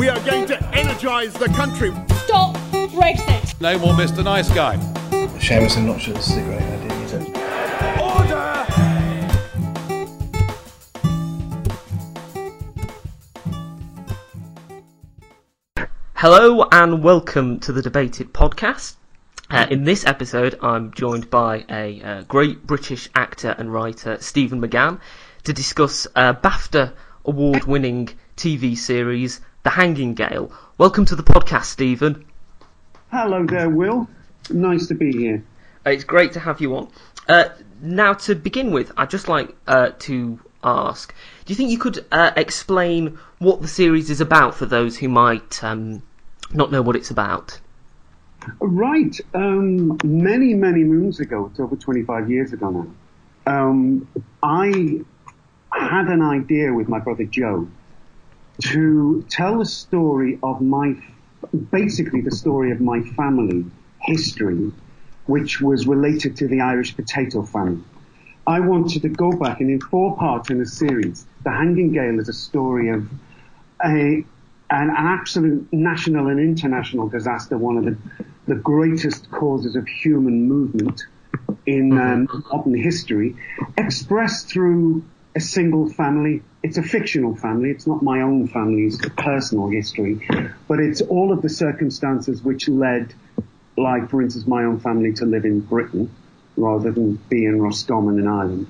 We are going to energise the country. Stop Brexit. No more Mr. Nice Guy. Seamus, I'm not sure this is a great idea, is it? Order! Hello and welcome to the Debated podcast. Uh, in this episode, I'm joined by a uh, great British actor and writer, Stephen McGann, to discuss uh, BAFTA award winning TV series, The Hanging Gale. Welcome to the podcast, Stephen. Hello there, Will. Nice to be here. Uh, it's great to have you on. Uh, now, to begin with, I'd just like uh, to ask do you think you could uh, explain what the series is about for those who might um, not know what it's about? Right. Um, many, many moons ago, it's over 25 years ago now, um, I had an idea with my brother Joe to tell the story of my, basically the story of my family history, which was related to the Irish potato famine. I wanted to go back and in four parts in a series, The Hanging Gale is a story of a, an absolute national and international disaster, one of the, the greatest causes of human movement in um, modern history, expressed through a single family. It's a fictional family. It's not my own family's personal history, but it's all of the circumstances which led, like for instance, my own family to live in Britain rather than be in Roscommon in Ireland.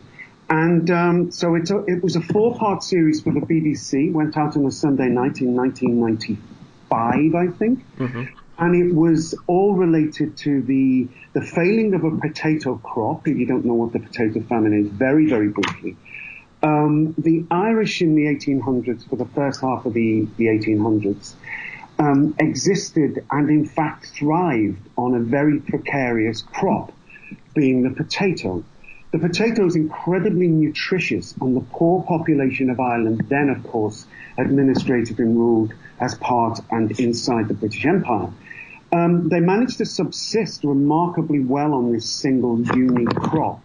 And um, so it's a, it was a four-part series for the BBC. Went out on a Sunday night in 1995, I think. And it was all related to the the failing of a potato crop. If you don't know what the potato famine is, very very briefly. Um, the Irish in the 1800s, for the first half of the, the 1800s, um, existed and in fact thrived on a very precarious crop, being the potato. The potato is incredibly nutritious and the poor population of Ireland then of course administrated and ruled as part and inside the British Empire. Um, they managed to subsist remarkably well on this single unique crop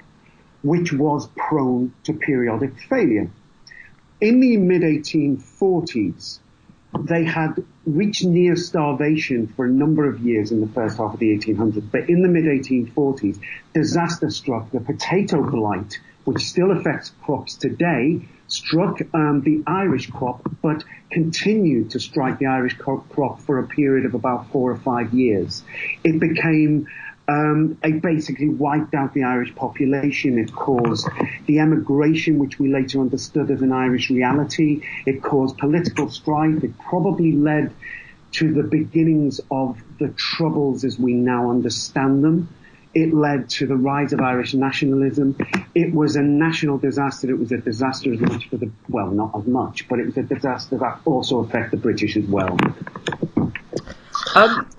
which was prone to periodic failure. In the mid 1840s, they had reached near starvation for a number of years in the first half of the 1800s, but in the mid 1840s, disaster struck. The potato blight, which still affects crops today, struck um, the Irish crop, but continued to strike the Irish crop for a period of about four or five years. It became um, it basically wiped out the Irish population. It caused the emigration, which we later understood as an Irish reality. It caused political strife. It probably led to the beginnings of the troubles as we now understand them. It led to the rise of Irish nationalism. It was a national disaster. It was a disaster as much for the, well, not as much, but it was a disaster that also affected the British as well. Um,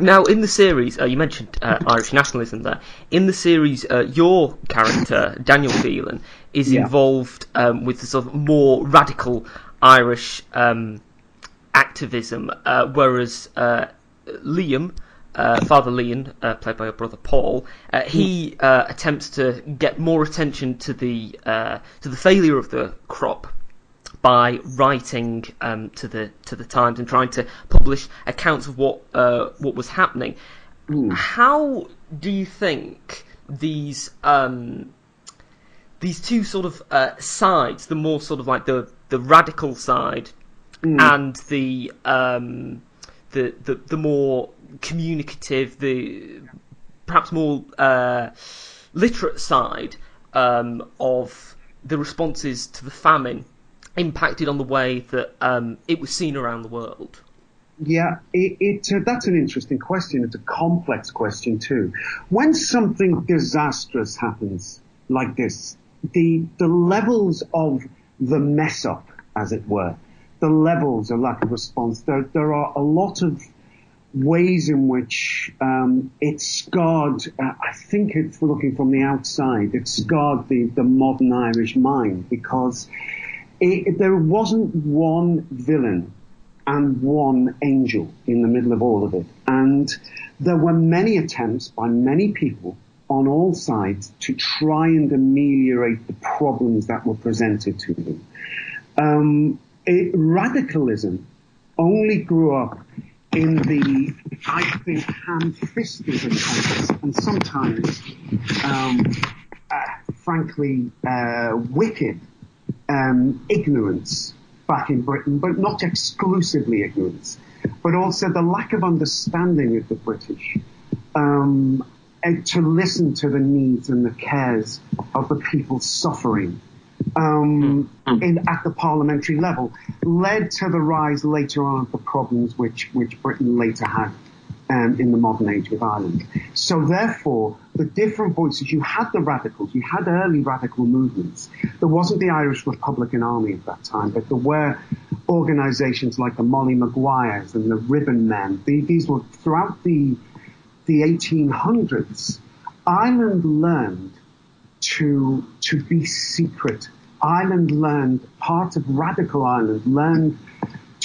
now, in the series, uh, you mentioned uh, Irish nationalism there. In the series, uh, your character, Daniel Phelan, is Yeah. involved um, with the sort of more radical Irish um, activism, uh, whereas uh, Liam, uh, Father Liam, uh, played by your brother Paul, uh, he uh, attempts to get more attention to the uh, to the failure of the crop by writing um, to the to the Times and trying to publish accounts of what uh, what was happening. How do you think these um, these two sort of uh, sides, the more sort of like the the radical side and the um, the, the the more communicative, the perhaps more uh, literate side um, of the responses to the famine impacted on the way that um, it was seen around the world? Yeah, it, it uh, that's an interesting question. It's a complex question too. When something disastrous happens like this, the the levels of the mess up, as it were, the levels of lack of response, there there are a lot of ways in which um, it scarred. Uh, I think it's looking from the outside. It scarred the the modern Irish mind because it, there wasn't one villain and one angel in the middle of all of it. And there were many attempts by many people on all sides to try and ameliorate the problems that were presented to them. Um, it, radicalism only grew up in the, I think, ham-fisted and, and sometimes, um, uh, frankly, uh, wicked um, ignorance back in Britain, but not exclusively ignorance, but also the lack of understanding of the British um, to listen to the needs and the cares of the people suffering um, hmm. in, at the parliamentary level led to the rise later on of the problems which, which Britain later had um, in the modern age of Ireland. So therefore, the different voices, you had the radicals, you had early radical movements. There wasn't the Irish Republican Army at that time, but there were organizations like the Molly Maguires and the Ribbon Men. These were throughout the, the 1800s. Ireland learned to, to be secret. Ireland learned, part of radical Ireland learned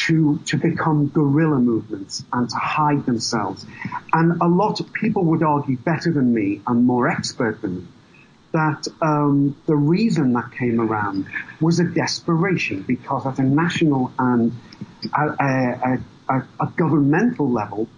to, to become guerrilla movements and to hide themselves. And a lot of people would argue better than me and more expert than me that um, the reason that came around was a desperation because at a national and a, a, a, a governmental level,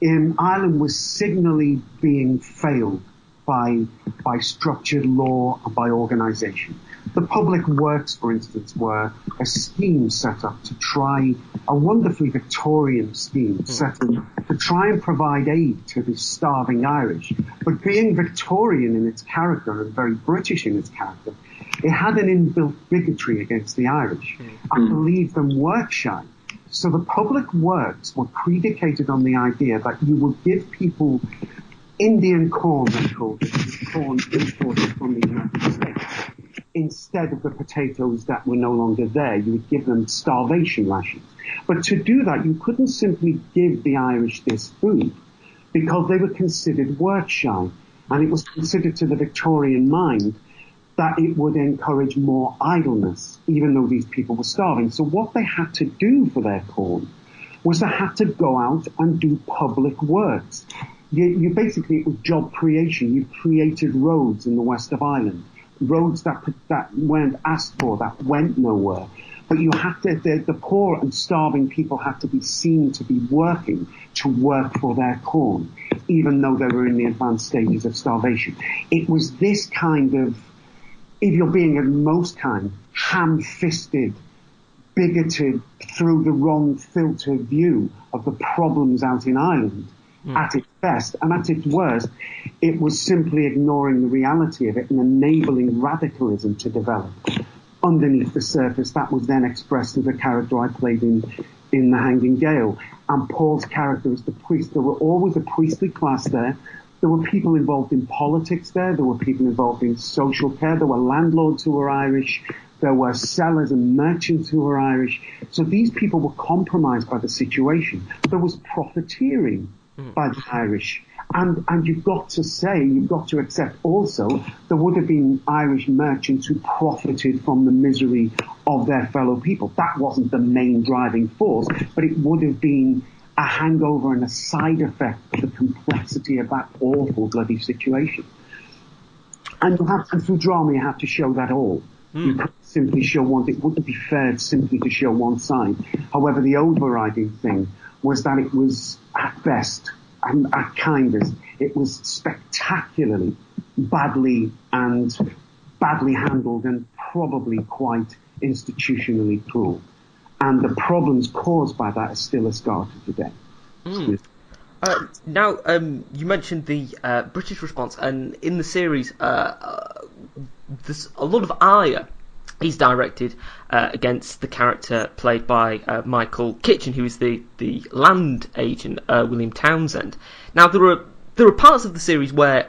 in Ireland was signally being failed by, by structured law and by organisation. The public works, for instance, were a scheme set up to try, a wonderfully Victorian scheme hmm. set up to try and provide aid to the starving Irish. But being Victorian in its character and very British in its character, it had an inbuilt bigotry against the Irish and believed them work shy. So the public works were predicated on the idea that you would give people Indian corn, they called it, corn imported from the United States. Instead of the potatoes that were no longer there, you would give them starvation rations. But to do that, you couldn't simply give the Irish this food because they were considered work shy. And it was considered to the Victorian mind that it would encourage more idleness, even though these people were starving. So what they had to do for their corn was they had to go out and do public works you, you basically, it was job creation. You created roads in the west of Ireland. Roads that, that weren't asked for, that went nowhere. But you have to, the, the poor and starving people had to be seen to be working to work for their corn, even though they were in the advanced stages of starvation. It was this kind of, if you're being at most kind, ham-fisted, bigoted, through the wrong filter view of the problems out in Ireland mm. at its best. And at its worst, it was simply ignoring the reality of it and enabling radicalism to develop underneath the surface. That was then expressed through the character I played in, in The Hanging Gale. And Paul's character was the priest. There were always a priestly class there. There were people involved in politics there. There were people involved in social care. There were landlords who were Irish. There were sellers and merchants who were Irish. So these people were compromised by the situation. There was profiteering mm. by the Irish. And, and you've got to say, you've got to accept also, there would have been Irish merchants who profited from the misery of their fellow people. That wasn't the main driving force, but it would have been a hangover and a side effect of the complexity of that awful bloody situation. And you have to, through drama, you have to show that all. Mm. You can't simply show one. It wouldn't be fair simply to show one side. However, the overriding thing was that it was at best and at kindest, it was spectacularly badly and badly handled and probably quite institutionally cruel. And the problems caused by that are still a scar to today. Mm. Uh, now, um, you mentioned the uh, British response, and in the series, uh, uh there's a lot of ire he's directed uh, against the character played by uh, Michael Kitchen, who is the the land agent uh, William Townsend. Now there are there are parts of the series where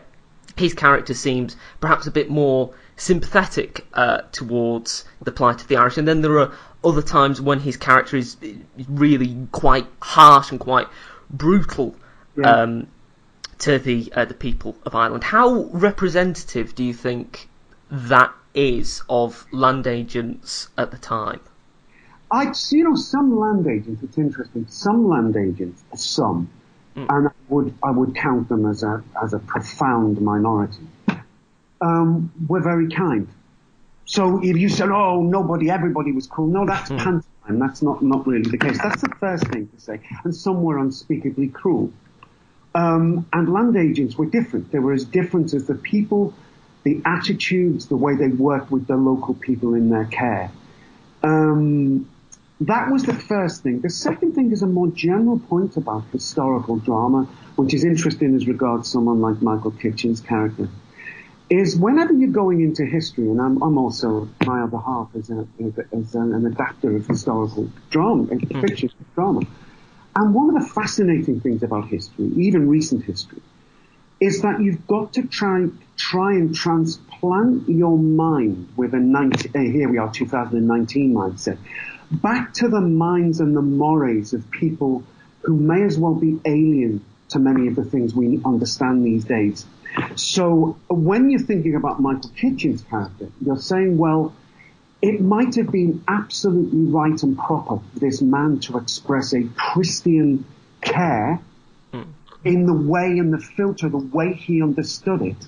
his character seems perhaps a bit more sympathetic uh, towards the plight of the Irish, and then there are other times when his character is really quite harsh and quite brutal. Yeah. Um, to the uh, the people of Ireland, how representative do you think that is of land agents at the time? I, you know, some land agents. It's interesting. Some land agents, some, mm. and I would I would count them as a as a profound minority. Um, were very kind. So if you said, oh, nobody, everybody was cruel, no, that's pantomime. That's not, not really the case. That's the first thing to say. And some were unspeakably cruel. Um, and land agents were different. They were as different as the people, the attitudes, the way they work with the local people in their care. Um, that was the first thing. The second thing is a more general point about historical drama, which is interesting as regards someone like Michael Kitchen's character is whenever you're going into history, and I'm, I'm also my other half as, a, an, an adapter of historical drama, mm. fiction drama. And one of the fascinating things about history, even recent history, is that you've got to try try and transplant your mind with a 90, uh, here we are 2019 mindset back to the minds and the mores of people who may as well be alien to many of the things we understand these days so when you're thinking about Michael Kitchen's character, you're saying, well, it might have been absolutely right and proper for this man to express a Christian care. In the way and the filter, the way he understood it,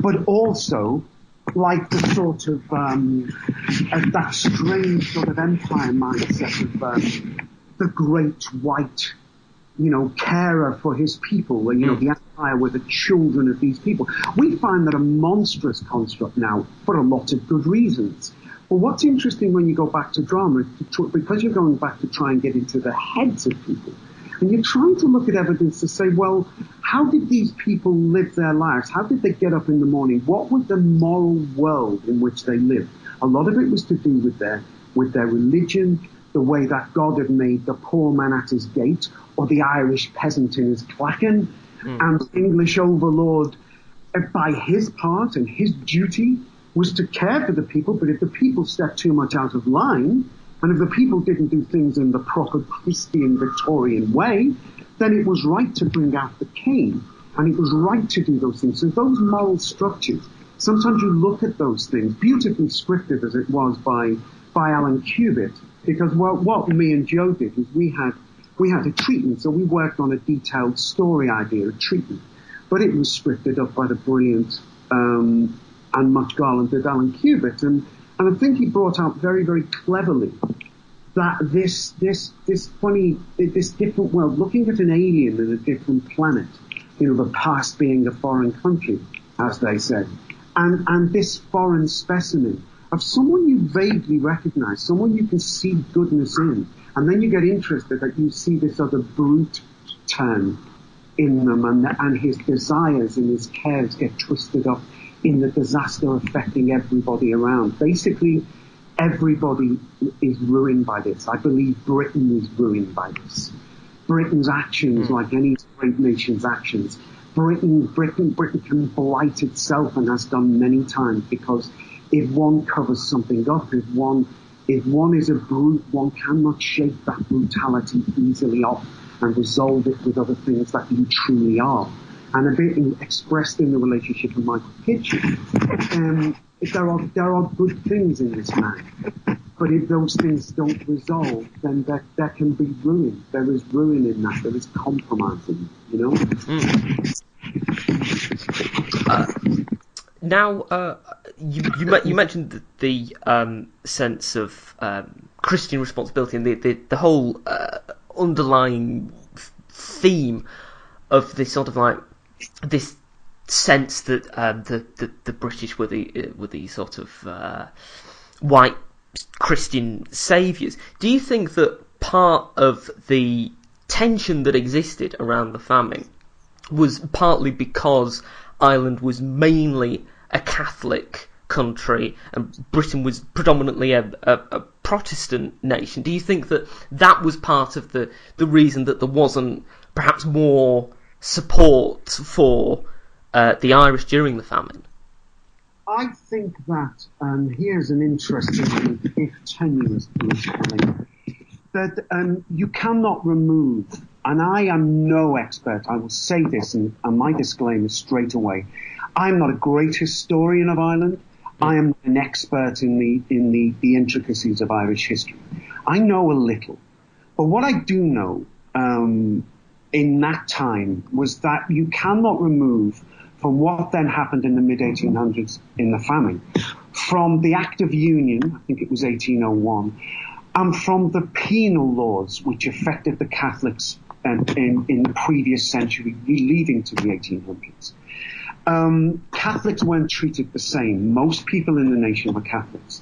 but also like the sort of um, that strange sort of empire mindset of um, the great white you know, carer for his people, and you know, mm. the empire were the children of these people. We find that a monstrous construct now for a lot of good reasons. But what's interesting when you go back to drama, because you're going back to try and get into the heads of people, and you're trying to look at evidence to say, well, how did these people live their lives? How did they get up in the morning? What was the moral world in which they lived? A lot of it was to do with their, with their religion, the way that God had made the poor man at his gate, or the Irish peasant in his clachan, mm. and the English overlord, uh, by his part and his duty, was to care for the people, but if the people stepped too much out of line, and if the people didn't do things in the proper Christian Victorian way, then it was right to bring out the cane, and it was right to do those things. So those moral structures, sometimes you look at those things, beautifully scripted as it was by, by Alan Cubitt, because what, what me and Joe did is we had we had a treatment, so we worked on a detailed story idea, a treatment, but it was scripted up by the brilliant um, and much talented Alan Cubitt, and and I think he brought out very very cleverly that this this this funny this different world, looking at an alien in a different planet, you know, the past being a foreign country, as they said, and and this foreign specimen of someone you vaguely recognize, someone you can see goodness in. And then you get interested that you see this other brute turn in them and, and his desires and his cares get twisted up in the disaster affecting everybody around. Basically, everybody is ruined by this. I believe Britain is ruined by this. Britain's actions, mm. like any great nation's actions, Britain, Britain, Britain can blight itself and has done many times because if one covers something up, if one, if one is a brute, one cannot shake that brutality easily off and resolve it with other things that you truly are. And a bit in, expressed in the relationship with Michael Kitchen, um, there are, there are good things in this man. But if those things don't resolve, then there, there can be ruin. There is ruin in that. There is compromising, you know? Mm. Uh, now, uh, you you, you mentioned the, the um, sense of um, Christian responsibility and the the, the whole uh, underlying theme of this sort of like this sense that um, the, the, the British were the uh, were the sort of uh, white Christian saviors. Do you think that part of the tension that existed around the famine was partly because Ireland was mainly a Catholic country and Britain was predominantly a, a, a, Protestant nation. Do you think that that was part of the, the reason that there wasn't perhaps more support for uh, the Irish during the famine? I think that, um, here's an interesting, if tenuous point, that um, you cannot remove, and I am no expert, I will say this and, and my disclaimer straight away, I'm not a great historian of Ireland. I am an expert in the in the, the intricacies of Irish history. I know a little, but what I do know um, in that time was that you cannot remove from what then happened in the mid 1800s in the famine, from the Act of Union, I think it was 1801, and from the penal laws which affected the Catholics um, in, in the previous century, leading to the 1800s. Um, Catholics weren't treated the same. Most people in the nation were Catholics.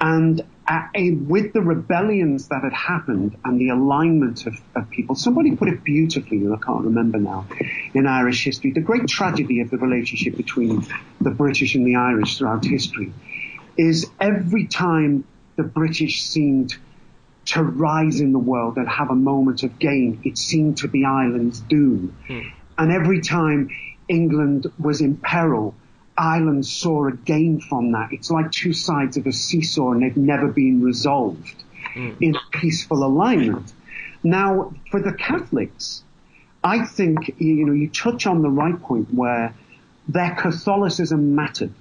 And uh, with the rebellions that had happened and the alignment of, of, people, somebody put it beautifully, and I can't remember now, in Irish history, the great tragedy of the relationship between the British and the Irish throughout history is every time the British seemed to rise in the world and have a moment of gain, it seemed to be Ireland's doom. Hmm. And every time England was in peril, Ireland saw a gain from that. It's like two sides of a seesaw and they've never been resolved mm. in peaceful alignment. Now, for the Catholics, I think, you know, you touch on the right point where their Catholicism mattered,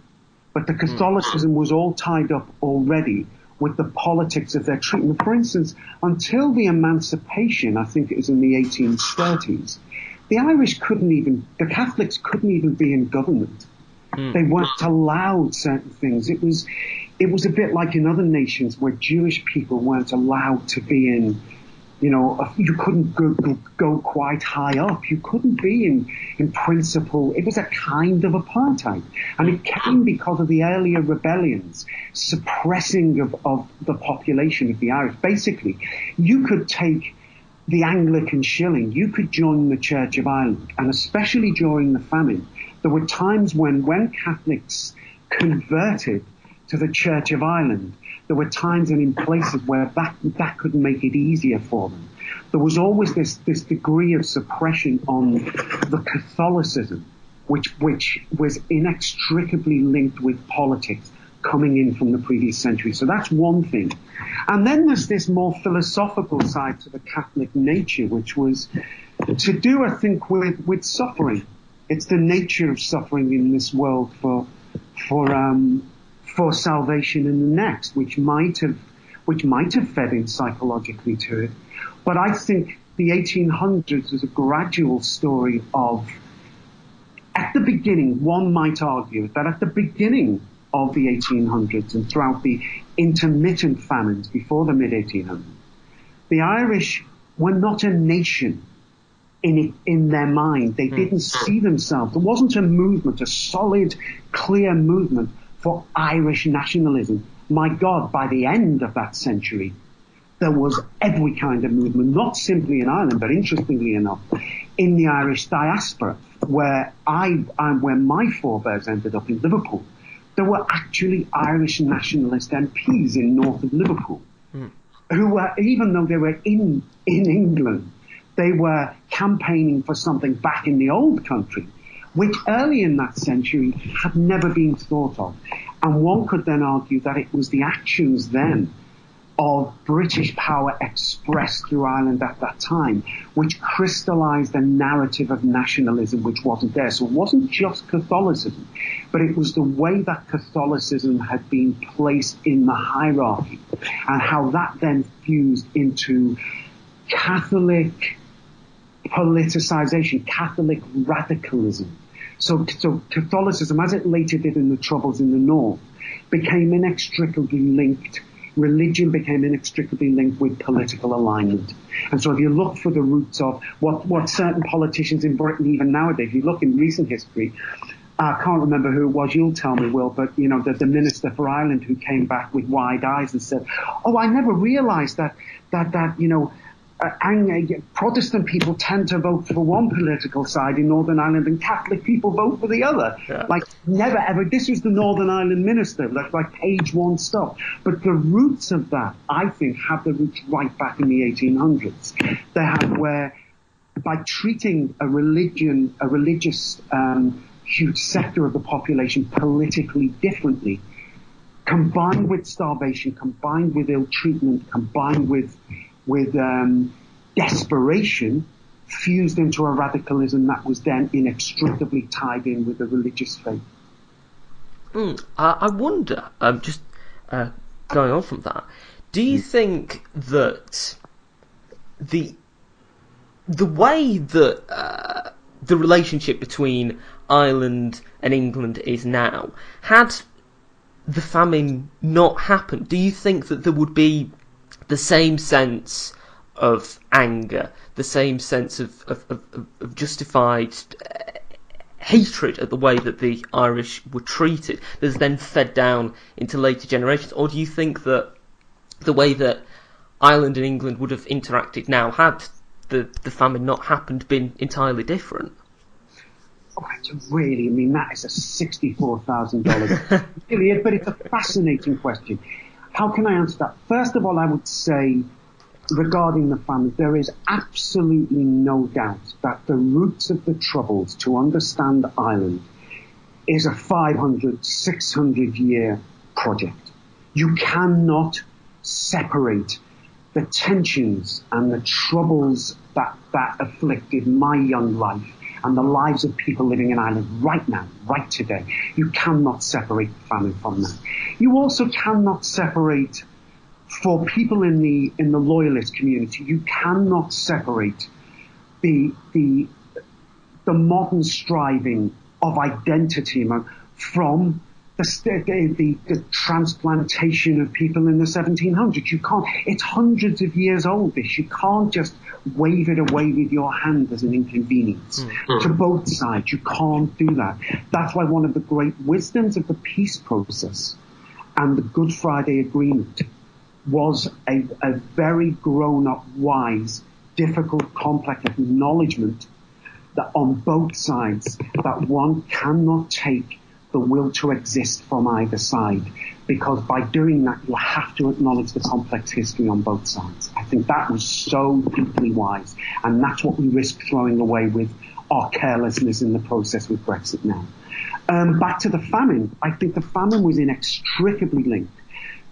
but the hmm. Catholicism mm. was all tied up already with the politics of their treatment. For instance, until the emancipation, I think it was in the 1830s, the Irish couldn't even, the Catholics couldn't even be in government. Mm. They weren't allowed certain things. It was, it was a bit like in other nations where Jewish people weren't allowed to be in, you know, you couldn't go, go quite high up. You couldn't be in, in principle. It was a kind of apartheid. And it came because of the earlier rebellions, suppressing of, of the population of the Irish. Basically, you could take the Anglican shilling, you could join the Church of Ireland, and especially during the famine, there were times when, when Catholics converted to the Church of Ireland, there were times and in places where that, that could make it easier for them. There was always this, this degree of suppression on the Catholicism, which, which was inextricably linked with politics coming in from the previous century. So that's one thing. And then there's this more philosophical side to the Catholic nature, which was to do, I think, with, with suffering. It's the nature of suffering in this world for, for, um, for salvation in the next, which might have, which might have fed in psychologically to it. But I think the 1800s is a gradual story of, at the beginning, one might argue that at the beginning of the 1800s and throughout the intermittent famines before the mid 1800s, the Irish were not a nation in it, in their mind. They hmm. didn't see themselves. There wasn't a movement, a solid, clear movement for Irish nationalism. My God, by the end of that century, there was every kind of movement, not simply in Ireland, but interestingly enough, in the Irish diaspora, where I, I where my forebears ended up in Liverpool there were actually Irish nationalist MPs in north of Liverpool mm. who were, even though they were in, in England, they were campaigning for something back in the old country, which early in that century had never been thought of. And one could then argue that it was the actions then of British power expressed through Ireland at that time, which crystallized a narrative of nationalism which wasn't there. So it wasn't just Catholicism, but it was the way that Catholicism had been placed in the hierarchy and how that then fused into Catholic politicization, Catholic radicalism. So, so Catholicism, as it later did in the Troubles in the North, became inextricably linked religion became inextricably linked with political alignment. And so if you look for the roots of what, what certain politicians in Britain even nowadays, if you look in recent history, I can't remember who it was, you'll tell me, Will, but you know, the, the minister for Ireland who came back with wide eyes and said, oh, I never realized that, that, that, you know, uh, Protestant people tend to vote for one political side in Northern Ireland and Catholic people vote for the other. Yeah. Like never ever, this was the Northern Ireland minister, like, like page one stuff. But the roots of that, I think, have the roots right back in the 1800s. They have where by treating a religion, a religious, um, huge sector of the population politically differently, combined with starvation, combined with ill treatment, combined with with um, desperation fused into a radicalism that was then inextricably tied in with the religious faith. Mm, I, I wonder, um, just uh, going on from that, do you think that the the way that uh, the relationship between Ireland and England is now had the famine not happened, do you think that there would be the same sense of anger, the same sense of, of, of, of justified uh, hatred at the way that the Irish were treated that's then fed down into later generations? Or do you think that the way that Ireland and England would have interacted now had the, the famine not happened been entirely different? Oh, it's really, I mean, that is a $64,000 period, but it's a fascinating question. How can I answer that? First of all, I would say regarding the famine, there is absolutely no doubt that the roots of the troubles to understand Ireland is a 500, 600 year project. You cannot separate the tensions and the troubles that, that afflicted my young life and the lives of people living in Ireland right now, right today. You cannot separate famine from that. You also cannot separate for people in the in the loyalist community, you cannot separate the the the modern striving of identity from the, the, the, transplantation of people in the 1700s. You can't, it's hundreds of years old, this. You can't just wave it away with your hand as an inconvenience mm-hmm. to both sides. You can't do that. That's why one of the great wisdoms of the peace process and the Good Friday Agreement was a, a very grown up, wise, difficult, complex acknowledgement that on both sides that one cannot take the will to exist from either side because by doing that you have to acknowledge the complex history on both sides. I think that was so deeply wise and that's what we risk throwing away with our carelessness in the process with Brexit now. Um, back to the famine. I think the famine was inextricably linked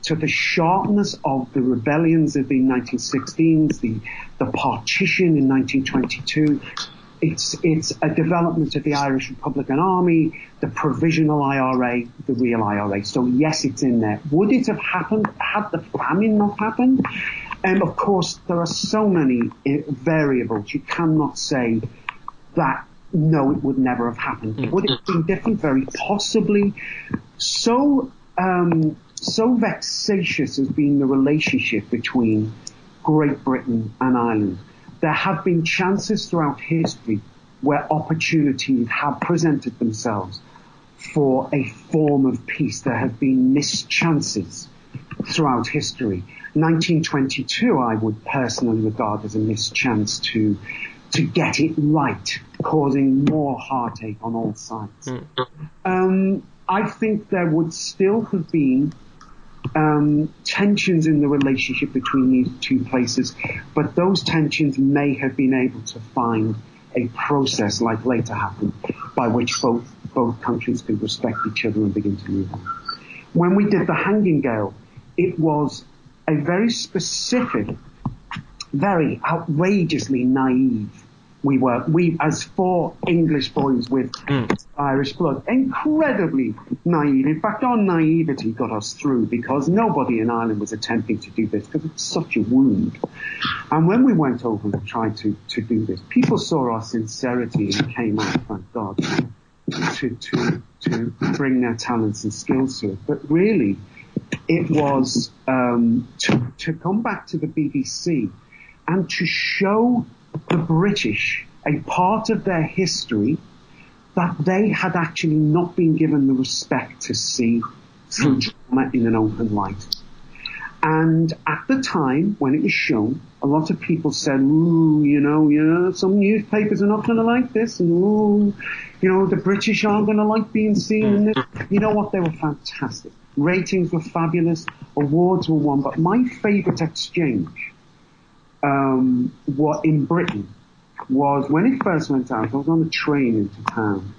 to the sharpness of the rebellions of the 1916s, the, the partition in 1922. It's, it's a development of the Irish Republican Army, the provisional IRA, the real IRA. So yes, it's in there. Would it have happened had the famine not happened? And of course, there are so many eh, variables. You cannot say that no, it would never have happened. Mm. Would it have been different? Very possibly. So um, so vexatious has been the relationship between Great Britain and Ireland. There have been chances throughout history where opportunities have presented themselves for a form of peace. There have been missed chances throughout history. 1922 I would personally regard as a missed chance to to get it right, causing more heartache on all sides. Mm. Um, I think there would still have been um, tensions in the relationship between these two places, but those tensions may have been able to find a process like later happened by which both both countries could respect each other and begin to move on. When we did the hanging gale, it was a very specific, very outrageously naive we were, we as four English boys with mm. Irish blood, incredibly naive. In fact, our naivety got us through because nobody in Ireland was attempting to do this because it's such a wound. And when we went over and tried to, to do this, people saw our sincerity and came out, thank God, to, to, to bring their talents and skills to it. But really, it was um, to, to come back to the BBC and to show the British a part of their history that they had actually not been given the respect to see through mm. drama in an open light. And at the time when it was shown, a lot of people said, ooh, you know, yeah, some newspapers are not going to like this, and ooh, you know, the British aren't going to like being seen in this. You know what? They were fantastic. Ratings were fabulous. Awards were won. But my favorite exchange um, what in Britain was when it first went out. I was on a train into town,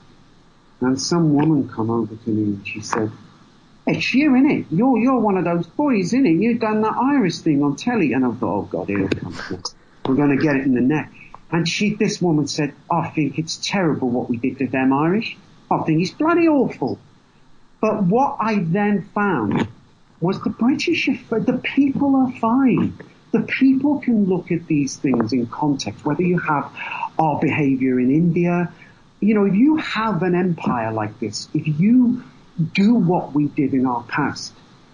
and some woman come over to me and she said, "It's you, innit? You're you're one of those boys, innit? You've done that Irish thing on telly." And I thought, "Oh God, here it comes. We're going to get it in the neck." And she, this woman said, "I think it's terrible what we did to them Irish. I think it's bloody awful." But what I then found was the British, the people are fine the people can look at these things in context, whether you have our behavior in India, you know, if you have an empire like this, if you do what we did in our past.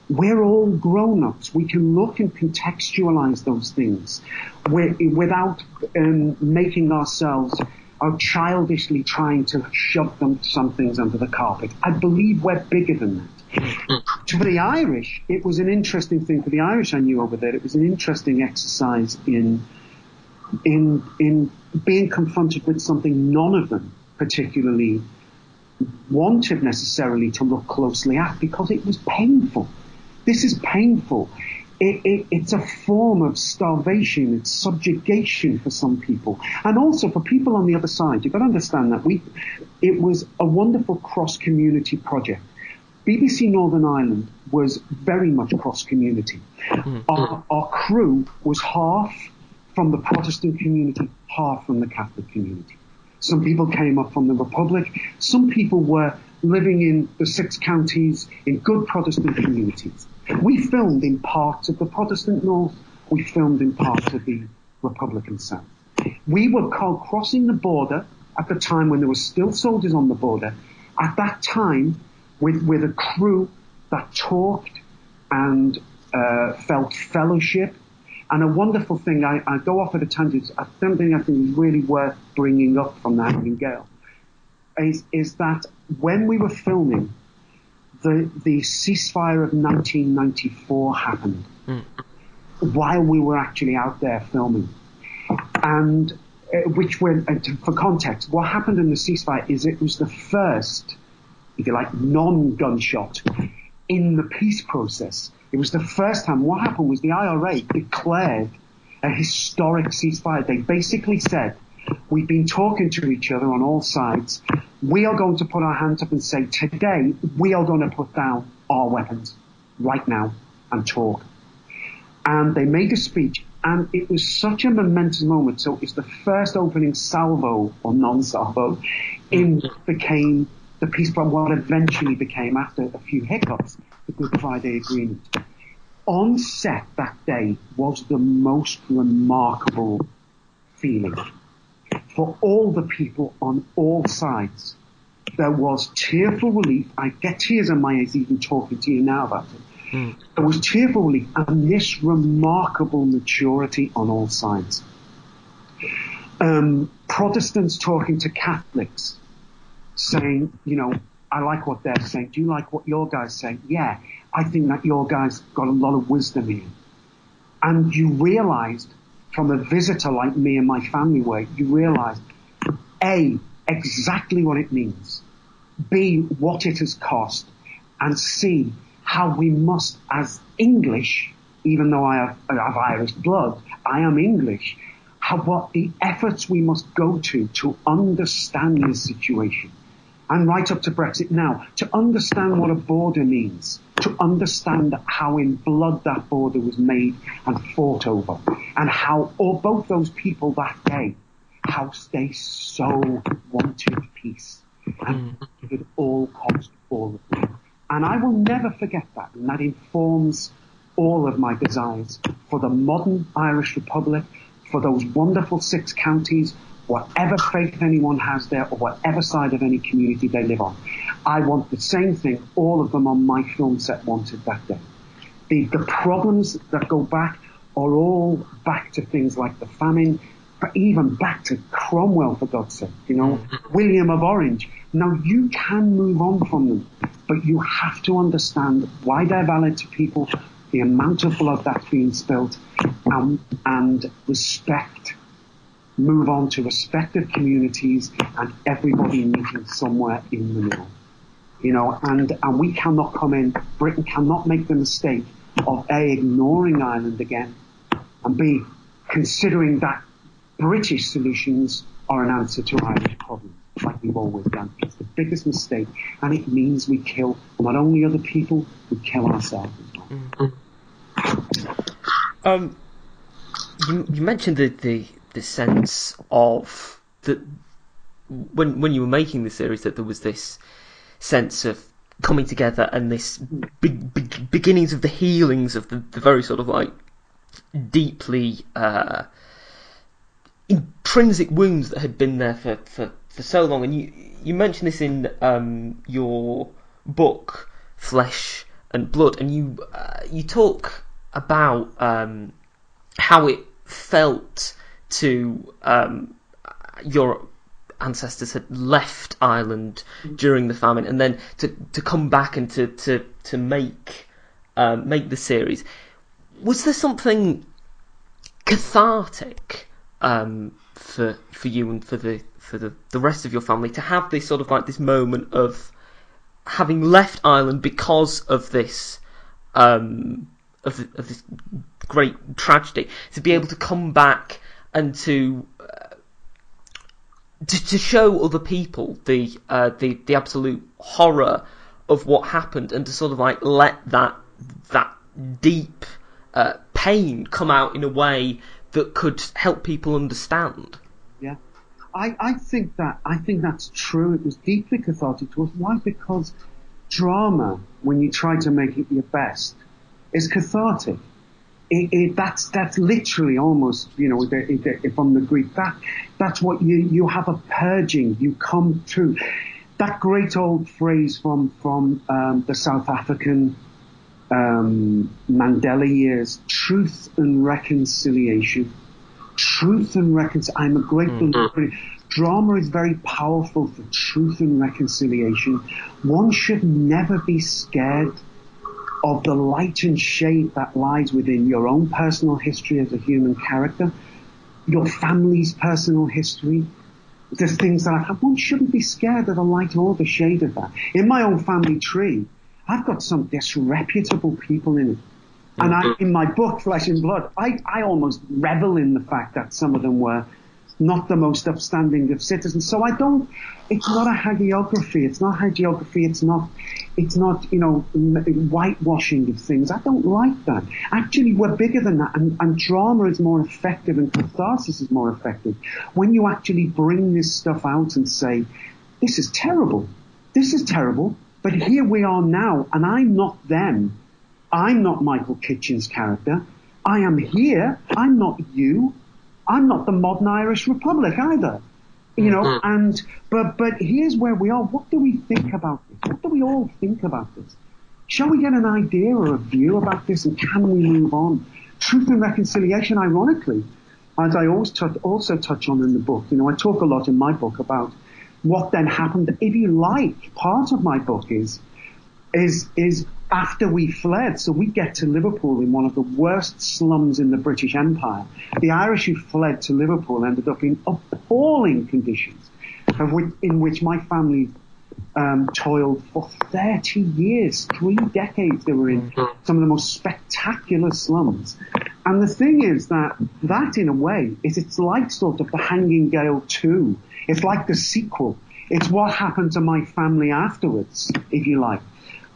We're all grown-ups. We can look and contextualize those things without um, making ourselves or childishly trying to shove them some things under the carpet. I believe we're bigger than that. For the Irish, it was an interesting thing. For the Irish I knew over there, it was an interesting exercise in in in being confronted with something none of them particularly wanted necessarily to look closely at because it was painful. This is painful. It, it, it's a form of starvation. It's subjugation for some people, and also for people on the other side. You've got to understand that we. It was a wonderful cross-community project. BBC Northern Ireland was very much cross-community. Mm-hmm. Our, our crew was half from the Protestant community, half from the Catholic community. Some people came up from the Republic. Some people were living in the six counties in good Protestant communities. We filmed in parts of the Protestant North. We filmed in parts of the Republican South. We were called crossing the border at the time when there were still soldiers on the border. At that time, with, with a crew that talked and uh, felt fellowship and a wonderful thing, I, I go off at a tangent, something I think is really worth bringing up from the Hanging Gale, is, is that when we were filming, the, the ceasefire of 1994 happened mm. while we were actually out there filming. And uh, which went, uh, for context, what happened in the ceasefire is it was the first, if you like, non-gunshot in the peace process. It was the first time. What happened was the IRA declared a historic ceasefire. They basically said, we've been talking to each other on all sides. We are going to put our hands up and say, today, we are going to put down our weapons right now and talk. And they made a speech and it was such a momentous moment. So it's the first opening salvo or non-salvo in mm. became the peace plan, what eventually became after a few hiccups, the Good Friday Agreement. On set that day was the most remarkable feeling for all the people on all sides. There was tearful relief. I get tears in my eyes even talking to you now about it. Mm. There was tearful relief and this remarkable maturity on all sides. Um, Protestants talking to Catholics, saying, you know, I like what they're saying. Do you like what your guys say? Yeah, I think that your guys got a lot of wisdom here. And you realized from a visitor like me and my family were, you realized A, exactly what it means. B, what it has cost. And C, how we must, as English, even though I have, I have Irish blood, I am English, how, what the efforts we must go to to understand this situation and right up to Brexit now, to understand what a border means, to understand how in blood that border was made and fought over, and how all both those people that day, how they so wanted peace, and mm-hmm. at all cost all of them. And I will never forget that, and that informs all of my desires for the modern Irish Republic, for those wonderful six counties, whatever faith anyone has there or whatever side of any community they live on. I want the same thing all of them on my film set wanted that day. The, the problems that go back are all back to things like the famine, but even back to Cromwell, for God's sake, you know, William of Orange. Now you can move on from them, but you have to understand why they're valid to people, the amount of blood that's being spilled, um, and respect move on to respective communities and everybody meeting somewhere in the middle. You know, and, and we cannot come in, Britain cannot make the mistake of A, ignoring Ireland again, and B, considering that British solutions are an answer to Irish problems, like we've always done. It's the biggest mistake, and it means we kill not only other people, we kill ourselves as well. Um, you, you mentioned the, the the sense of that when when you were making the series that there was this sense of coming together and this beginnings of the healings of the, the very sort of like deeply uh, intrinsic wounds that had been there for, for, for so long. And you you mentioned this in um, your book, Flesh and Blood, and you uh, you talk about um, how it felt to um, your ancestors had left Ireland during the famine, and then to to come back and to to to make um, make the series. Was there something cathartic um, for for you and for the for the, the rest of your family to have this sort of like this moment of having left Ireland because of this um, of, of this great tragedy to be able to come back and to uh, to, to show other people the uh, the the absolute horror of what happened and to sort of like let that that deep uh, pain come out in a way that could help people understand. Yeah. I, I think that I think that's true. It was deeply cathartic to us. Why? Because drama, when you try to make it your best, is cathartic. It, it, that's that's literally almost you know from the Greek that that's what you you have a purging. You come to that great old phrase from from um, the South African um, Mandela years: truth and reconciliation truth and reconciliation. I'm a great mm-hmm. believer. Drama is very powerful for truth and reconciliation. One should never be scared of the light and shade that lies within your own personal history as a human character, your family's personal history, the things that had. One shouldn't be scared of the light or the shade of that. In my own family tree, I've got some disreputable people in it. And I, in my book, Flesh and Blood, I, I almost revel in the fact that some of them were not the most upstanding of citizens. So I don't, it's not a hagiography. It's not hagiography. It's not, it's not, you know, whitewashing of things. I don't like that. Actually, we're bigger than that. And, and drama is more effective and catharsis is more effective when you actually bring this stuff out and say, this is terrible. This is terrible. But here we are now and I'm not them. I'm not Michael Kitchen's character. I am here. I'm not you. I'm not the modern Irish Republic either. You know, mm-hmm. and, but, but here's where we are. What do we think about this? What do we all think about this? Shall we get an idea or a view about this and can we move on? Truth and reconciliation, ironically, as I always touch, also touch on in the book, you know, I talk a lot in my book about what then happened. If you like, part of my book is, is, is after we fled. So we get to Liverpool in one of the worst slums in the British Empire. The Irish who fled to Liverpool ended up in appalling conditions, which, in which my family um, toiled for 30 years, three decades they were in mm-hmm. some of the most spectacular slums. And the thing is that that in a way is it's like sort of the Hanging Gale 2. It's like the sequel. It's what happened to my family afterwards, if you like.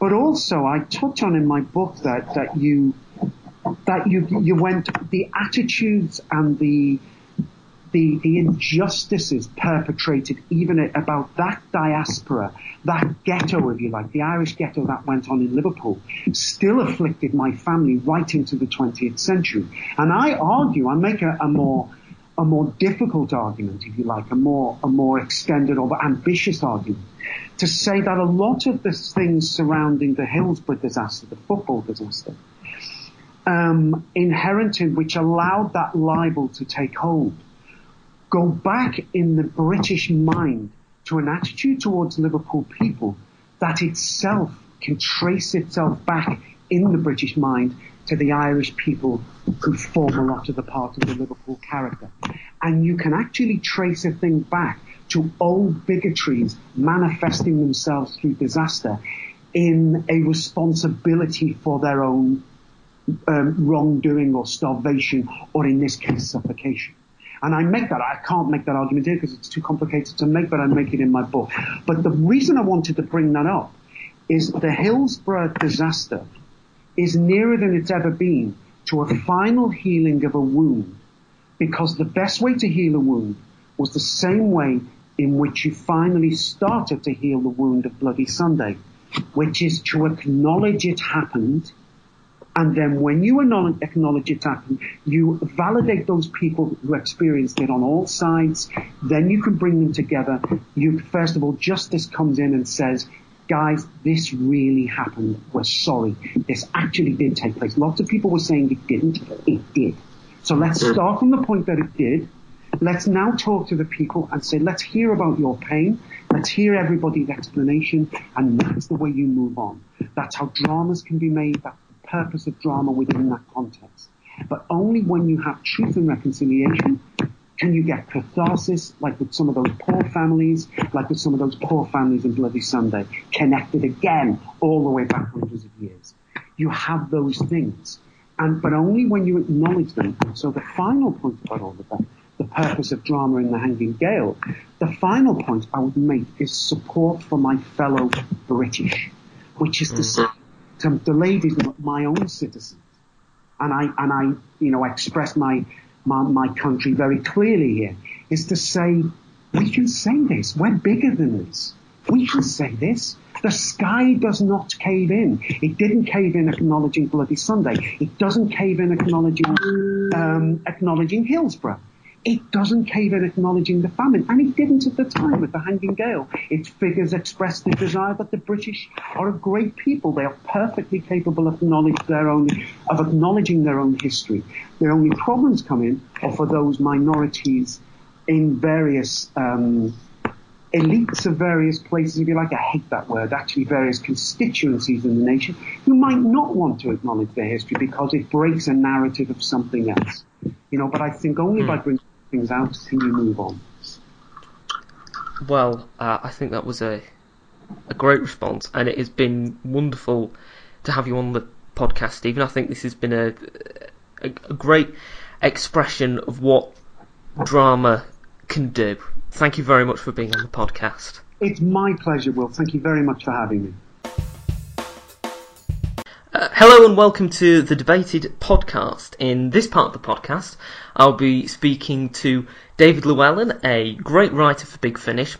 But also, I touch on in my book that, that you, that you, you went, the attitudes and the, the, the injustices perpetrated even about that diaspora, that ghetto, if you like, the Irish ghetto that went on in Liverpool, still afflicted my family right into the 20th century. And I argue, I make a, a more, a more difficult argument, if you like, a more, a more extended or ambitious argument to say that a lot of the things surrounding the Hillsborough disaster, the football disaster, um, inherent in which allowed that libel to take hold, go back in the British mind to an attitude towards Liverpool people that itself can trace itself back in the British mind to the Irish people who form a lot of the part of the Liverpool character. And you can actually trace a thing back to old bigotries manifesting themselves through disaster in a responsibility for their own um, wrongdoing or starvation, or in this case, suffocation. And I make that, I can't make that argument here because it's too complicated to make, but I make it in my book. But the reason I wanted to bring that up is the Hillsborough disaster is nearer than it's ever been to a final healing of a wound because the best way to heal a wound was the same way in which you finally started to heal the wound of Bloody Sunday, which is to acknowledge it happened. And then when you acknowledge it happened, you validate those people who experienced it on all sides. Then you can bring them together. You, first of all, justice comes in and says, guys, this really happened. We're sorry. This actually did take place. Lots of people were saying it didn't. It did. So let's mm. start from the point that it did. Let's now talk to the people and say, let's hear about your pain. Let's hear everybody's explanation. And that's the way you move on. That's how dramas can be made. That's the purpose of drama within that context. But only when you have truth and reconciliation can you get catharsis, like with some of those poor families, like with some of those poor families in Bloody Sunday, connected again all the way back hundreds of years. You have those things. And, but only when you acknowledge them. So the final point about all of that, the purpose of drama in the Hanging Gale, the final point I would make is support for my fellow British, which is to say, to the ladies, my own citizens. And I, and I, you know, express my, my, my country very clearly here, is to say, we can say this. We're bigger than this. We can say this. The sky does not cave in. It didn't cave in acknowledging Bloody Sunday. It doesn't cave in acknowledging, um, acknowledging Hillsborough. It doesn't cave in acknowledging the famine, and it didn't at the time with the Hanging Gale. Its figures expressed the desire that the British are a great people. They are perfectly capable of own, of acknowledging their own history. Their only problems come in are for those minorities in various um, elites of various places, if you like, I hate that word, actually various constituencies in the nation who might not want to acknowledge their history because it breaks a narrative of something else. You know, but I think only by bringing things out can you move on. Well, uh, I think that was a a great response, and it has been wonderful to have you on the podcast, Stephen. I think this has been a a, a great expression of what drama can do. Thank you very much for being on the podcast. It's my pleasure, Will. Thank you very much for having me. Uh, hello and welcome to the Debated podcast. In this part of the podcast, I'll be speaking to David Llewellyn, a great writer for Big Finish,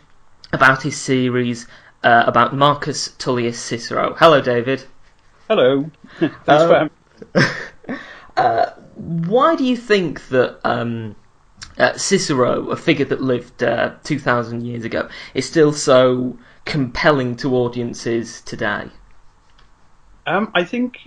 about his series uh, about Marcus Tullius Cicero. Hello, David. Hello. Thanks for having me. Why do you think that um, uh, Cicero, a figure that lived uh, 2,000 years ago, is still so compelling to audiences today? Um, I think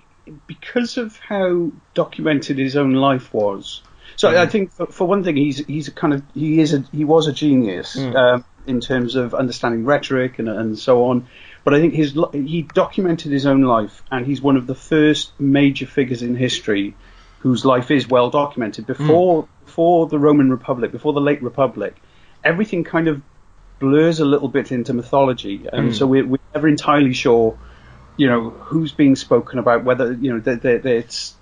because of how documented his own life was. So I think for, for one thing, he's he's a kind of he is a he was a genius um, in terms of understanding rhetoric and and so on. But I think his he documented his own life, and he's one of the first major figures in history whose life is well documented. Before before the Roman Republic, before the late Republic, everything kind of blurs a little bit into mythology, and so we're, we're never entirely sure you know who's being spoken about whether you know that that it's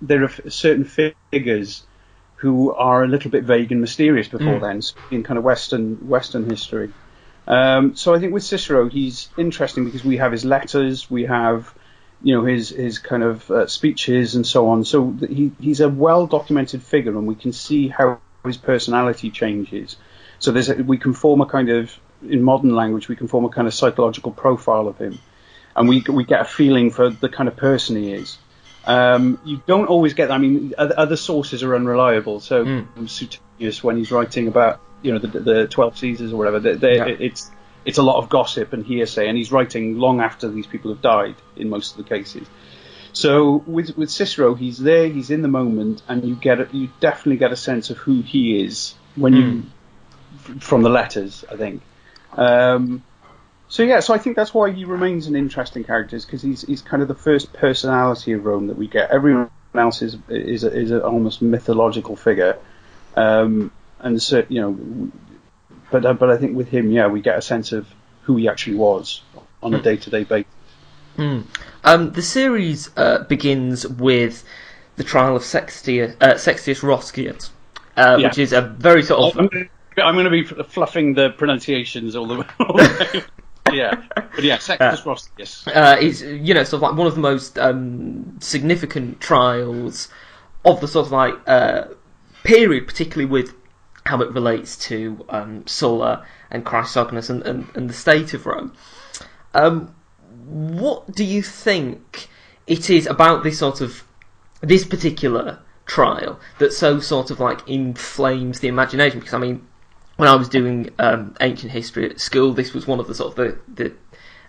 there are certain figures who are a little bit vague and mysterious before then in kind of western western history. Um, so I think with Cicero he's interesting because we have his letters we have you know his his kind of uh, speeches and so on so he he's a well documented figure and we can see how his personality changes so there's a, we can form a kind of in modern language we can form a kind of psychological profile of him and we we get a feeling for the kind of person he is. Um, you don't always get. I mean, other, other sources are unreliable. So Suetonius, when he's writing about you know the, the twelve Caesars or whatever, they, they, Yeah. it's it's a lot of gossip and hearsay, and he's writing long after these people have died in most of the cases. So with with Cicero, he's there, he's in the moment, and you get a, you definitely get a sense of who he is when you from the letters, I think. Um, so yeah, so I think that's why he remains an interesting character, because he's he's kind of the first personality of Rome that we get. Everyone else is is a, is an almost mythological figure, um, and so you know, but uh, but I think with him, yeah, we get a sense of who he actually was on a day to day basis. Um, the series uh, begins with the trial of Sextius, uh, Sextius Roscius, uh, Yeah. which is a very sort of I'm gonna, be fluffing the pronunciations all the, all the way. yeah, but yeah, Sextus Roscius. uh, is you know sort of like one of the most um, significant trials of the sort of like uh, period, particularly with how it relates to um, Sulla and Chrysogonus and, and, and the state of Rome. Um, what do you think it is about this sort of this particular trial that so sort of like inflames the imagination? Because I mean, when I was doing um, ancient history at school, this was one of the sort of the, the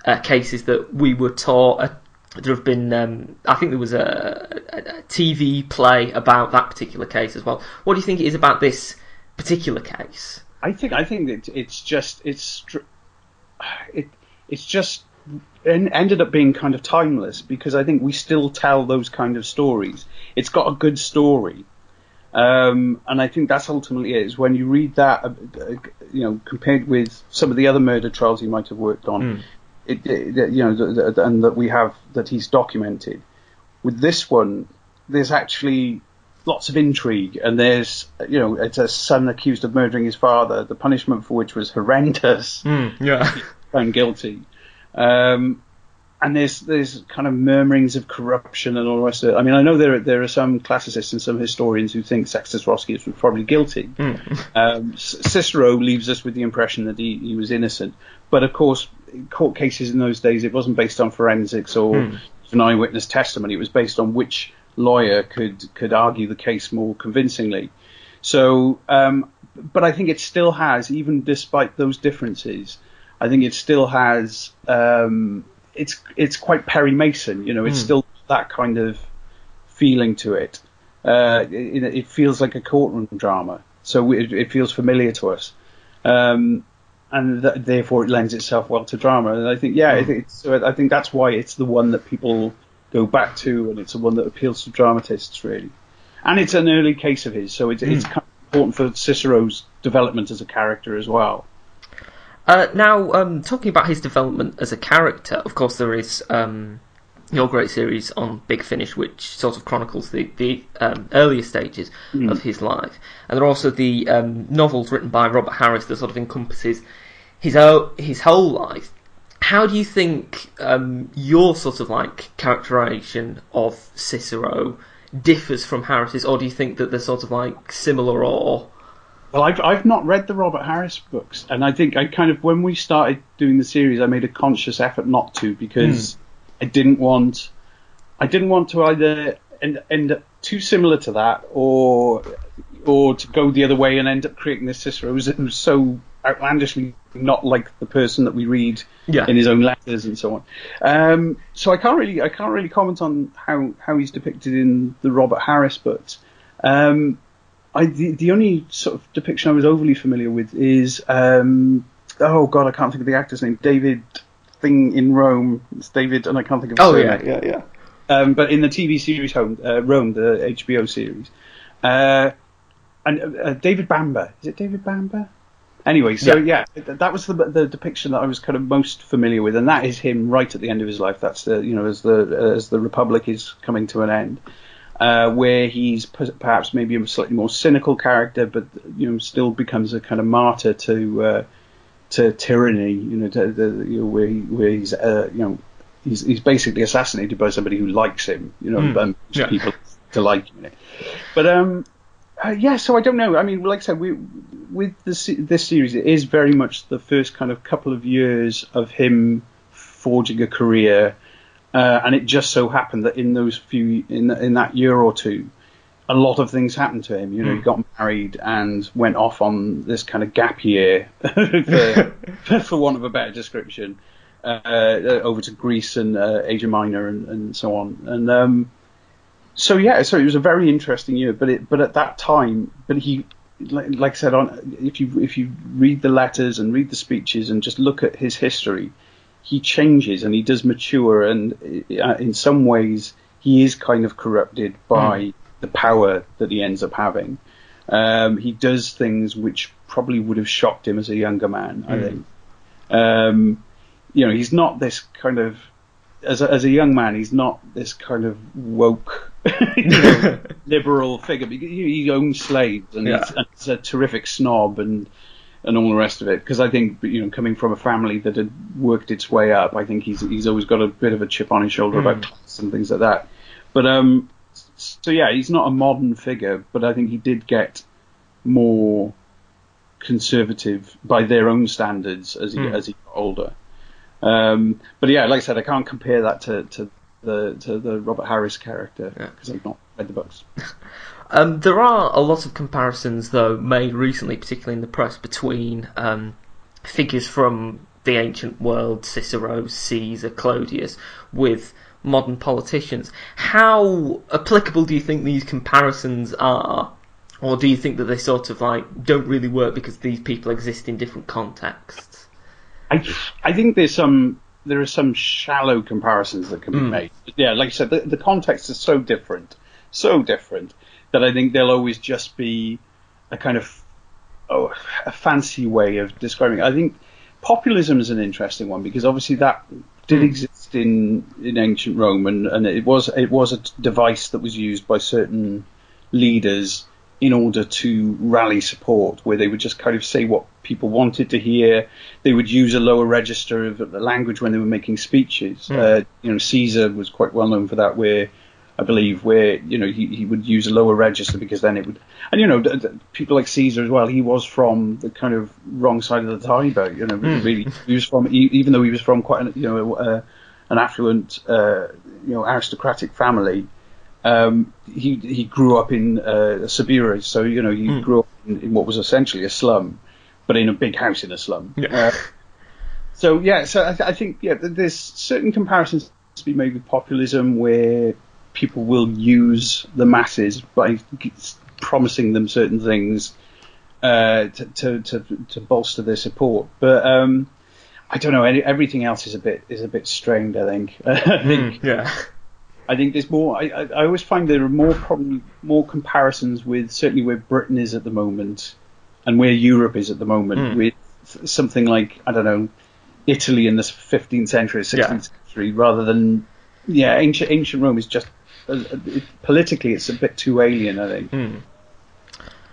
uh, cases that we were taught. Uh, there have been, um, I think there was a, a, a TV play about that particular case as well. What do you think it is about this particular case? I think I think that it's just it's it it's just ended up being kind of timeless because I think we still tell those kind of stories. It's got a good story, um, and I think that's ultimately it. Is when you read that, uh, uh, you know, compared with some of the other murder trials he might have worked on, mm. it, it, you know, the, the, and that we have that he's documented. With this one, there's actually lots of intrigue, and there's you know, it's a son accused of murdering his father, the punishment for which was horrendous. Mm, yeah, found guilty. Um, and there's there's kind of murmurings of corruption and all the rest of it. I mean, I know there are, there are some classicists and some historians who think Sextus Roscius was probably guilty. Mm. Um, Cicero leaves us with the impression that he, he was innocent, but of course, court cases in those days it wasn't based on forensics or mm. an eyewitness testimony. It was based on which lawyer could could argue the case more convincingly. So, um, but I think it still has, even despite those differences, I think it still has. Um, it's it's quite Perry Mason, you know. It's mm. still that kind of feeling to it. Uh, it, it, feels like a courtroom drama, so it, it feels familiar to us, um, and th- therefore it lends itself well to drama. And I think, yeah, mm. I think it's, I think that's why it's the one that people go back to, and it's the one that appeals to dramatists really. And it's an early case of his, so it, mm. it's kind of important for Cicero's development as a character as well. Uh, now, um, talking about his development as a character, of course, there is um, your great series on Big Finish, which sort of chronicles the, the um, earlier stages mm. of his life. And there are also the um, novels written by Robert Harris that sort of encompasses his, o- his whole life. How do you think um, your sort of like characterization of Cicero differs from Harris's, or do you think that they're sort of like similar or well, I've I've not read the Robert Harris books, and I think I kind of when we started doing the series, I made a conscious effort not to because mm. I didn't want I didn't want to either end, end up too similar to that or or to go the other way and end up creating this Cicero who's, who's so outlandishly not like the person that we read yeah. in his own letters and so on. Um, so I can't really I can't really comment on how how he's depicted in the Robert Harris books. Um, I the, the only sort of depiction I was overly familiar with is um, oh god I can't think of the actor's name. David thing in Rome. It's David and I can't think of oh yeah yeah yeah. Um, but in the TV series Home uh, Rome the HBO series. Uh, and uh, David Bamber. Is it David Bamber anyway so yeah, yeah that was the, the depiction that I was kind of most familiar with and that is him right at the end of his life that's the you know as the as the Republic is coming to an end uh, where he's perhaps maybe a slightly more cynical character, but you know still becomes a kind of martyr to uh, to tyranny. You know, to, the, you know where he, where he's uh, you know he's he's basically assassinated by somebody who likes him. You know, mm. yeah. people to like him. But um. Uh, yeah, so I don't know. I mean, like I said, we, with this this series, it is very much the first kind of couple of years of him forging a career, uh, and it just so happened that in those few in in that year or two, a lot of things happened to him. You know, mm. he hmm. got married and went off on this kind of gap year, for, for want of a better description, uh, over to Greece and uh, Asia Minor and, and so on. And um, so yeah, so it was a very interesting year. But it but at that time, but he like, like I said on if you if you read the letters and read the speeches and just look at his history he changes and he does mature, and uh, in some ways he is kind of corrupted by mm. the power that he ends up having. Um, he does things which probably would have shocked him as a younger man. Mm. I hmm. think. Um, you know, he's not this kind of as a, as a young man, he's not this kind of woke, know, liberal figure. He owns slaves and, yeah. he's, and he's a terrific snob and and all the rest of it. Because I think you know, coming from a family that had worked its way up, I think he's he's always got a bit of a chip on his shoulder mm. about class and things like that. But um, so yeah, he's not a modern figure, but I think he did get more conservative by their own standards as he mm. as he got older. Um, but yeah, like I said, I can't compare that to, to the to the Robert Harris character because yeah. I've not read the books. Um, there are a lot of comparisons, though, made recently, particularly in the press, between um, figures from the ancient world, Cicero, Caesar, Clodius, with modern politicians. How applicable do you think these comparisons are? Or do you think that they sort of like don't really work because these people exist in different contexts? I I think there's some there are some shallow comparisons that can be hmm. made. Yeah, like I said, the, the context is so different, so different that I think there'll always just be a kind of oh, a fancy way of describing. it. I think populism is an interesting one because obviously that did hmm. exist in in ancient Rome, and, and it was it was a device that was used by certain leaders in order to rally support, where they would just kind of say what people wanted to hear. They would use a lower register of the language when they were making speeches. Uh, you know, Caesar was quite well known for that, where I believe where you know he, he would use a lower register because then it would, and you know d- d- people like Caesar as well. He was from the kind of wrong side of the Tiber. You know, really he was from e- even though he was from quite an, you know uh, an affluent uh, you know aristocratic family. Um, he he grew up in uh, Subura, so you know he grew up in, in what was essentially a slum, but in a big house in a slum. Uh, so yeah, so I, th- I think yeah, there's certain comparisons to be made with populism where people will use the masses by g- promising them certain things uh, to, to to to bolster their support. But um, I don't know. Any, everything else is a bit is a bit strained. I think. I think Yeah. I think there's more. I, I, I always find there are more probably more comparisons with certainly where Britain is at the moment and where Europe is at the moment with something like I don't know Italy in the 15th century, 16th Yeah. century, rather than yeah ancient ancient Rome is just uh, uh, it, politically it's a bit too alien. I think.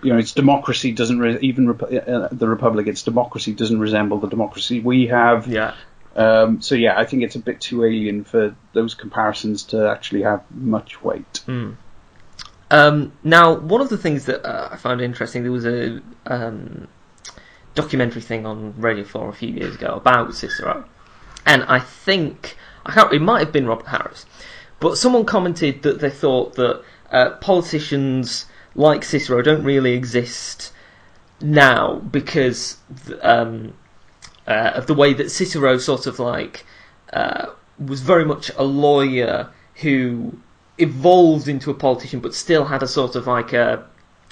You know, its democracy doesn't re- even rep- uh, the republic. Its democracy doesn't resemble the democracy we have. Yeah. Um, so yeah, I think it's a bit too alien for those comparisons to actually have much weight. Um, now, one of the things that uh, I found interesting, there was a um, documentary thing on Radio 4 a few years ago about Cicero, and I think I can't. It might have been Robert Harris, but someone commented that they thought that uh, politicians like Cicero don't really exist now because um, uh, of the way that Cicero sort of like uh, was very much a lawyer who evolved into a politician, but still had a sort of like a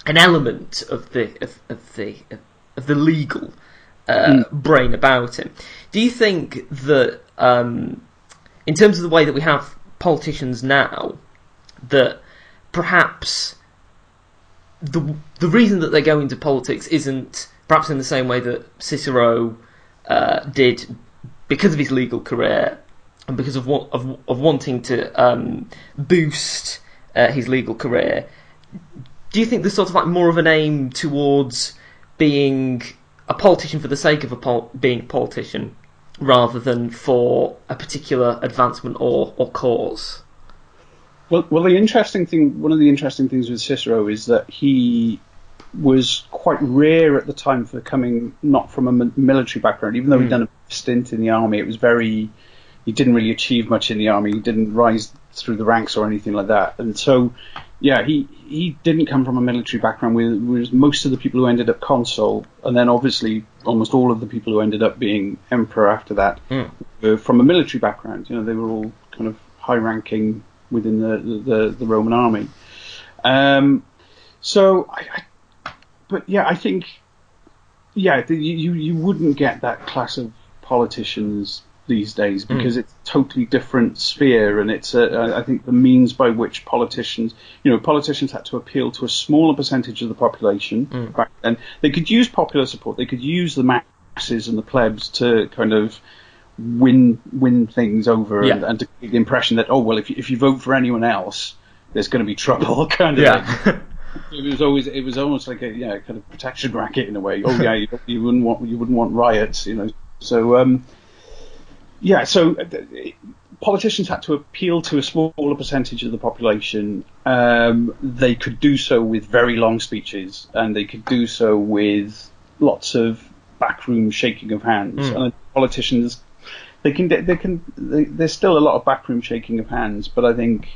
an element of the of, of the of the legal uh, brain about him. Do you think that um, in terms of the way that we have politicians now, that perhaps the the reason that they go into politics isn't perhaps in the same way that Cicero uh, did because of his legal career and because of of, of wanting to um, boost uh, his legal career. Do you think there's sort of like more of an aim towards being a politician for the sake of a pol- being a politician rather than for a particular advancement or, or cause? Well, well, the interesting thing, one of the interesting things with Cicero is that he was quite rare at the time for coming not from a military background. Even though he'd done a stint in the army, it was very he didn't really achieve much in the army. He didn't rise through the ranks or anything like that. And so, yeah, he he didn't come from a military background. With whereas most of the people who ended up consul, and then obviously almost all of the people who ended up being emperor after that, were from a military background. You know, they were all kind of high-ranking within the the, the Roman army. Um, so, I, I, but yeah, I think yeah, the, you you wouldn't get that class of politicians these days hmm. because it's a totally different sphere, and it's a, I think the means by which politicians, you know, politicians had to appeal to a smaller percentage of the population hmm. back then. They could use popular support, they could use the masses and the plebs to kind of win win things over and, Yeah. and to give the impression that oh well if you, if you vote for anyone else there's going to be trouble kind of Yeah. It was always it was almost like a yeah kind of protection racket in a way. Oh yeah, you, you wouldn't want you wouldn't want riots, you know. So um, yeah, so uh, politicians had to appeal to a smaller percentage of the population. Um, they could do so with very long speeches, and they could do so with lots of backroom shaking of hands. And politicians, they can they can they, there's still a lot of backroom shaking of hands, but I think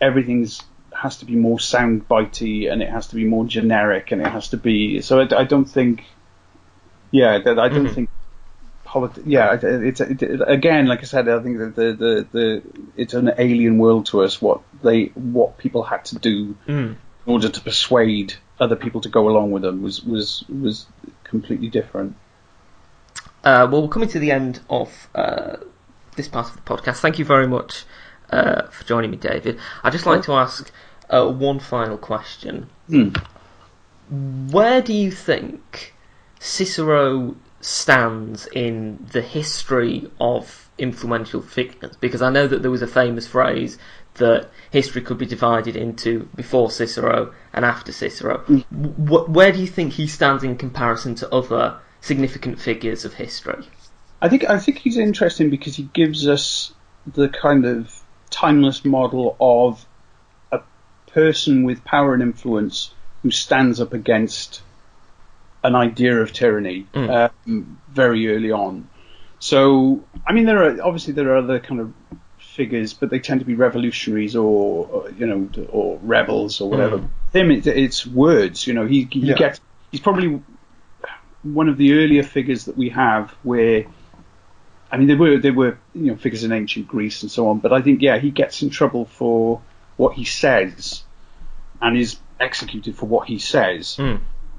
everything's has to be more sound bitey and it has to be more generic and it has to be so I, I don't think yeah that I don't think politi- yeah, it, it's it, it, again, like I said, I think that the, the, the it's an alien world to us. What they what people had to do in order to persuade other people to go along with them was was was completely different. Uh, well, we're coming to the end of uh, this part of the podcast. Thank you very much uh, for joining me, David. I'd just like to ask uh, one final question. Where do you think Cicero stands in the history of influential figures? Because I know that there was a famous phrase that history could be divided into before Cicero and after Cicero. W- where do you think he stands in comparison to other significant figures of history? I think I think he's interesting because he gives us the kind of timeless model of a person with power and influence who stands up against an idea of tyranny um, very early on. So, I mean, there are obviously there are other kind of figures, but they tend to be revolutionaries or, or you know or rebels or whatever. Him, it, it's words. You know, he he Yeah. gets he's probably one of the earlier figures that we have where I mean, there were there were you know figures in ancient Greece and so on, but I think yeah, he gets in trouble for what he says, and is executed for what he says,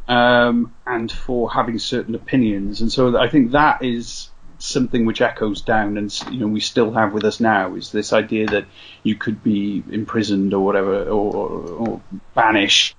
um, and for having certain opinions, and so I think that is something which echoes down, and you know we still have with us now is this idea that you could be imprisoned or whatever, or, or banished,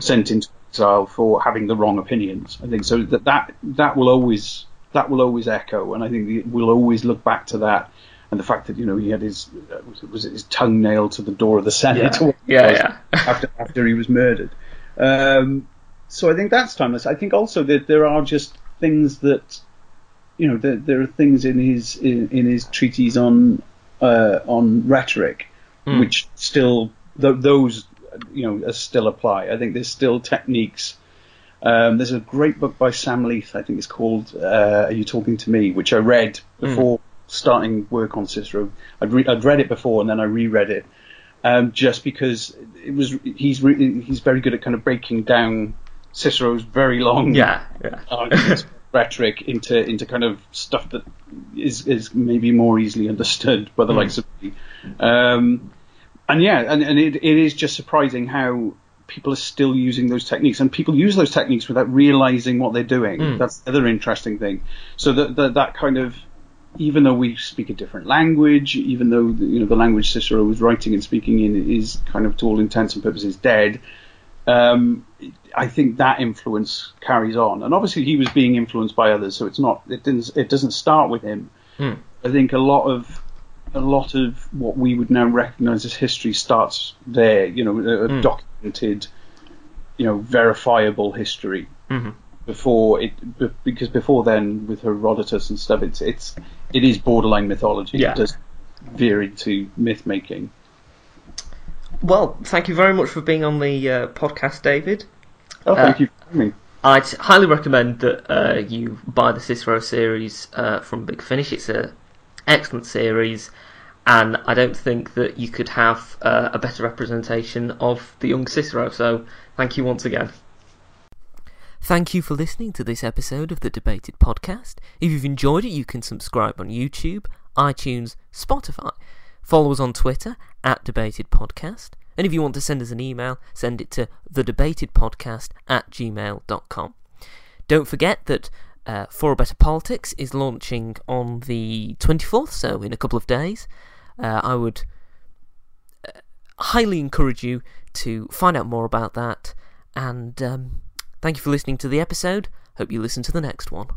sent into exile for having the wrong opinions. I think. So that that that will always that will always echo, and I think we'll always look back to that. And the fact that you know he had his uh, was, it, his tongue nailed to the door of the Senate, it Yeah, yeah. after after he was murdered. Um, so I think that's timeless. I think also that there are just things that you know there, there are things in his in, in his treatise on uh, on rhetoric which still th- those you know still apply. I think there's still techniques. Um, there's a great book by Sam Leith, I think it's called uh, "Are You Talking to Me," which I read before starting work on Cicero. I'd, re- I'd read it before and then I reread it, um, just because it was he's re- he's very good at kind of breaking down Cicero's very long Yeah, yeah. arguments, rhetoric into into kind of stuff that is is maybe more easily understood by the likes of me. Um, and yeah, and, and it, it is just surprising how people are still using those techniques, and people use those techniques without realizing what they're doing. That's the other interesting thing. So that that, that kind of even though we speak a different language, even though you know the language Cicero was writing and speaking in is kind of to all intents and purposes dead, um, I think that influence carries on. And obviously he was being influenced by others, so it's not it didn't it doesn't start with him. I think a lot of a lot of what we would now recognise as history starts there. You know, a, a documented, you know, verifiable history. Before it, be- because before then, with Herodotus and stuff, it's it's it is borderline mythology. Yeah. It does veer into myth making. Well, thank you very much for being on the uh, podcast, David. Oh, thank Uh, you for having me. I'd highly recommend that uh, you buy the Cicero series uh, from Big Finish. It's a excellent series, and I don't think that you could have uh, a better representation of the young Cicero. So, thank you once again. Thank you for listening to this episode of the Debated Podcast. If you've enjoyed it, you can subscribe on YouTube, iTunes, Spotify. Follow us on Twitter at Debated Podcast. And if you want to send us an email, send it to thedebatedpodcast at gmail.com. Don't forget that uh, For a Better Politics is launching on the 24th, so in a couple of days. Uh, I would uh, highly encourage you to find out more about that. And um, thank you for listening to the episode. Hope you listen to the next one.